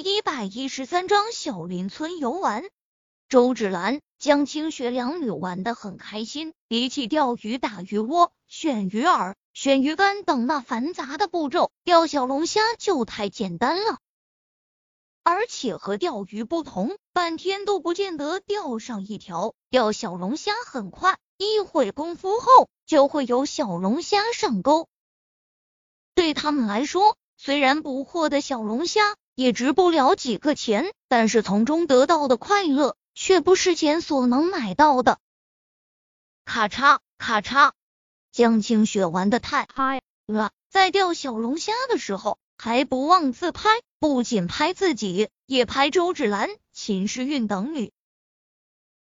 一百一十三章小林村游玩。周芷兰、江清雪两女玩得很开心，比起钓鱼、打鱼窝、选鱼饵、选鱼竿等那繁杂的步骤，钓小龙虾就太简单了。而且和钓鱼不同，半天都不见得钓上一条。钓小龙虾很快，一会功夫后就会有小龙虾上钩。对他们来说，虽然捕获的小龙虾，也值不了几个钱，但是从中得到的快乐却不是钱所能买到的。咔嚓咔嚓，江清雪玩的太嗨了，在钓小龙虾的时候还不忘自拍，不仅拍自己，也拍周芷兰、秦诗韵等女。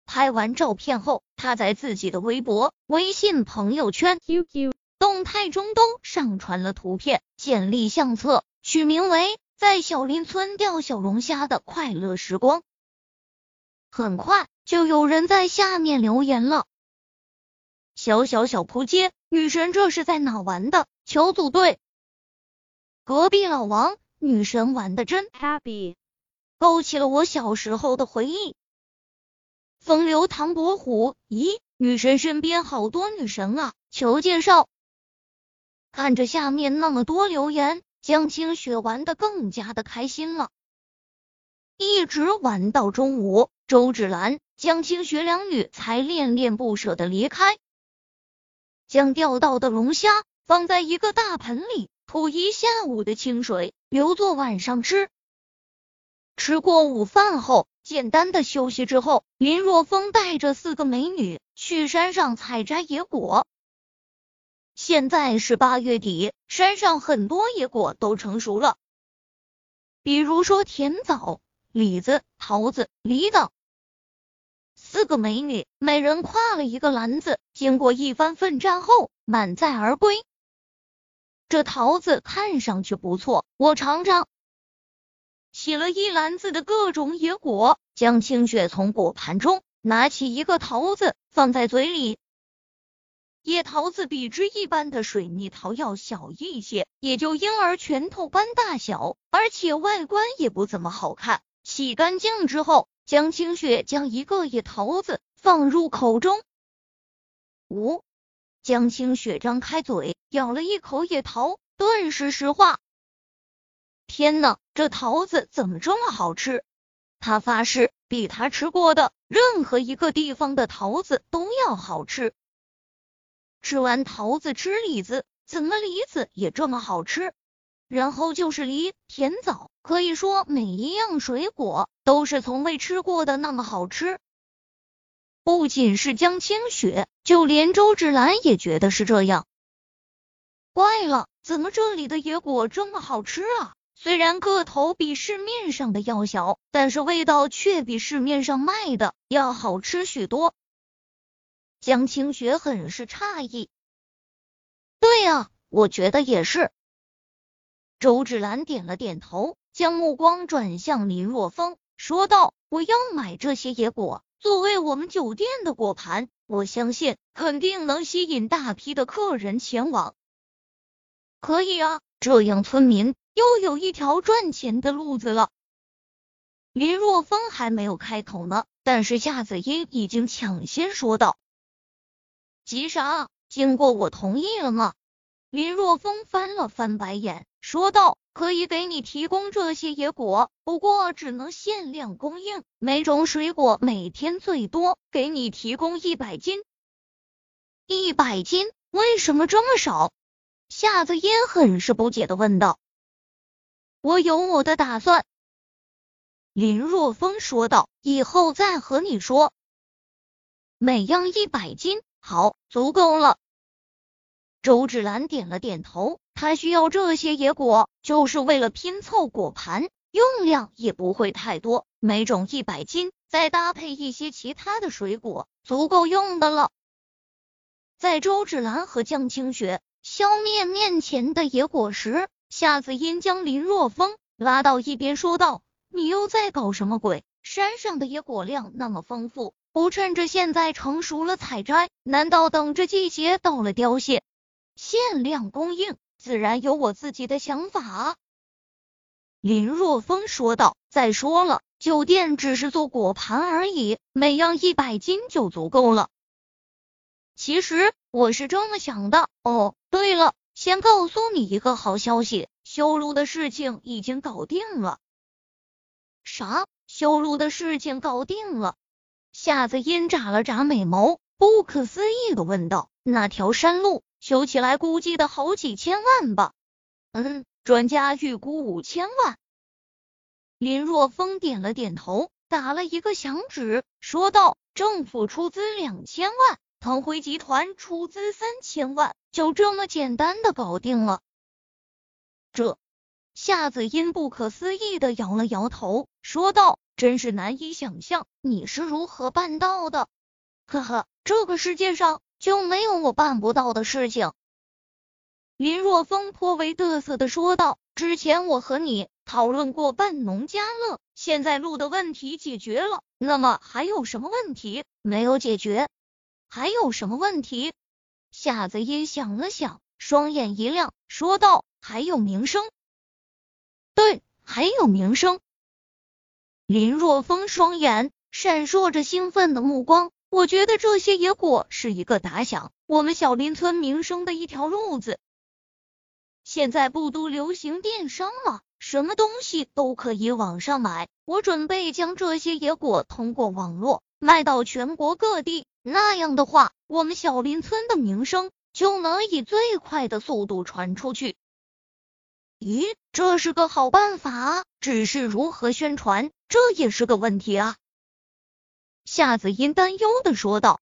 拍完照片后，他在自己的微博、微信朋友圈、QQ 动态中都上传了图片，建立相册，取名为。在小林村钓小龙虾的快乐时光，很快就有人在下面留言了。小小小扑街，女神这是在哪玩的？求组队。隔壁老王，女神玩的真 happy，勾起了我小时候的回忆。风流唐伯虎，咦，女神身边好多女神啊，求介绍。看着下面那么多留言。江清雪玩的更加的开心了，一直玩到中午，周芷兰、江清雪两女才恋恋不舍的离开，将钓到的龙虾放在一个大盆里，吐一下午的清水，留作晚上吃。吃过午饭后，简单的休息之后，林若风带着四个美女去山上采摘野果。现在是八月底，山上很多野果都成熟了，比如说甜枣、李子、桃子、梨等。四个美女每人挎了一个篮子，经过一番奋战后满载而归。这桃子看上去不错，我尝尝。洗了一篮子的各种野果，江清雪从果盘中拿起一个桃子，放在嘴里。野桃子比之一般的水蜜桃要小一些，也就婴儿拳头般大小，而且外观也不怎么好看。洗干净之后，江清雪将一个野桃子放入口中。五，江清雪张开嘴咬了一口野桃，顿时石化。天呐，这桃子怎么这么好吃？他发誓，比他吃过的任何一个地方的桃子都要好吃。吃完桃子吃李子，怎么李子也这么好吃？然后就是梨、甜枣，可以说每一样水果都是从未吃过的那么好吃。不仅是江清雪，就连周芷兰也觉得是这样。怪了，怎么这里的野果这么好吃啊？虽然个头比市面上的要小，但是味道却比市面上卖的要好吃许多。江清雪很是诧异。对呀，我觉得也是。周芷兰点了点头，将目光转向林若风，说道：“我要买这些野果，作为我们酒店的果盘，我相信肯定能吸引大批的客人前往。”可以啊，这样村民又有一条赚钱的路子了。林若风还没有开口呢，但是夏子音已经抢先说道。急啥？经过我同意了吗？林若风翻了翻白眼，说道：“可以给你提供这些野果，不过只能限量供应，每种水果每天最多给你提供一百斤。一百斤？为什么这么少？”夏子嫣很是不解的问道。“我有我的打算。”林若风说道，“以后再和你说。每样一百斤。”好，足够了。周芷兰点了点头，她需要这些野果，就是为了拼凑果盘，用量也不会太多，每种一百斤，再搭配一些其他的水果，足够用的了。在周芷兰和江清雪消灭面前的野果时，夏子音将林若风拉到一边，说道：“你又在搞什么鬼？山上的野果量那么丰富。”不趁着现在成熟了采摘，难道等着季节到了凋谢，限量供应？自然有我自己的想法。林若风说道：“再说了，酒店只是做果盘而已，每样一百斤就足够了。其实我是这么想的。哦，对了，先告诉你一个好消息，修路的事情已经搞定了。”啥？修路的事情搞定了？夏子音眨了眨美眸，不可思议的问道：“那条山路修起来估计得好几千万吧？”嗯。专家预估五千万。林若风点了点头，打了一个响指，说道：“政府出资两千万，腾辉集团出资三千万，就这么简单的搞定了。”这夏子音不可思议的摇了摇头，说道：“真是难以想象，你是如何办到的？呵呵，这个世界上就没有我办不到的事情。”林若风颇为得瑟的说道：“之前我和你讨论过办农家乐，现在路的问题解决了，那么还有什么问题没有解决？还有什么问题？”夏子音想了想，双眼一亮，说道：“还有名声。”对，还有名声。林若风双眼闪烁着兴奋的目光，我觉得这些野果是一个打响我们小林村名声的一条路子。现在不都流行电商吗？什么东西都可以网上买。我准备将这些野果通过网络卖到全国各地，那样的话，我们小林村的名声就能以最快的速度传出去。咦，这是个好办法！只是如何宣传，这也是个问题啊。夏子音担忧的说道：“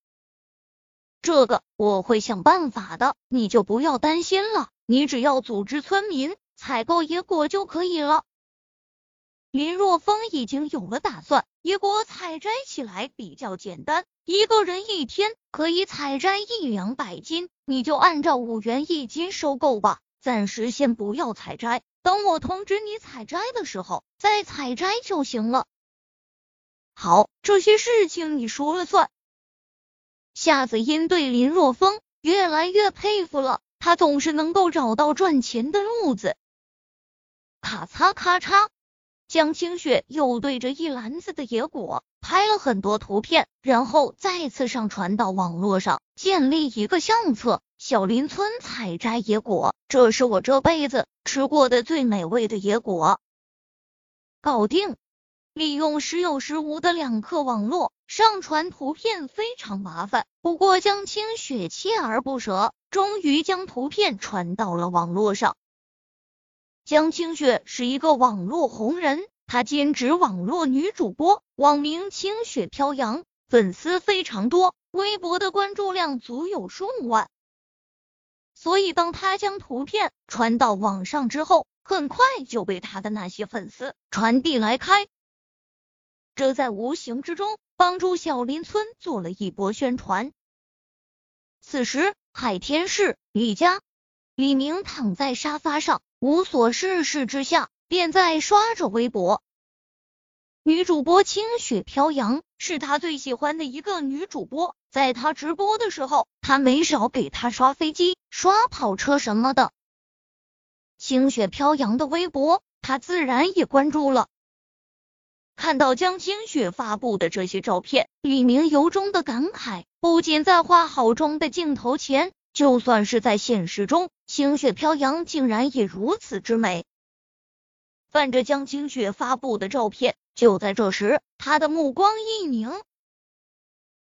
这个我会想办法的，你就不要担心了。”你只要组织村民采购野果就可以了。林若风已经有了打算，野果采摘起来比较简单，一个人一天可以采摘一两百斤，你就按照五元一斤收购吧。暂时先不要采摘，等我通知你采摘的时候再采摘就行了。好，这些事情你说了算。夏子音对林若风越来越佩服了。他总是能够找到赚钱的路子。咔嚓咔嚓，江清雪又对着一篮子的野果拍了很多图片，然后再次上传到网络上，建立一个相册。小林村采摘野果，这是我这辈子吃过的最美味的野果。搞定。利用时有时无的两克网络上传图片非常麻烦，不过江清雪锲而不舍。终于将图片传到了网络上。江清雪是一个网络红人，她兼职网络女主播，网名清雪飘扬，粉丝非常多，微博的关注量足有数万。所以，当他将图片传到网上之后，很快就被他的那些粉丝传递来开，这在无形之中帮助小林村做了一波宣传。此时。海天市李家，李明躺在沙发上，无所事事之下，便在刷着微博。女主播清雪飘扬是他最喜欢的一个女主播，在他直播的时候，他没少给他刷飞机、刷跑车什么的。清雪飘扬的微博，他自然也关注了。看到江清雪发布的这些照片，李明由衷的感慨。不仅在化好妆的镜头前，就算是在现实中，清雪飘扬竟然也如此之美。伴着江清雪发布的照片，就在这时，他的目光一凝，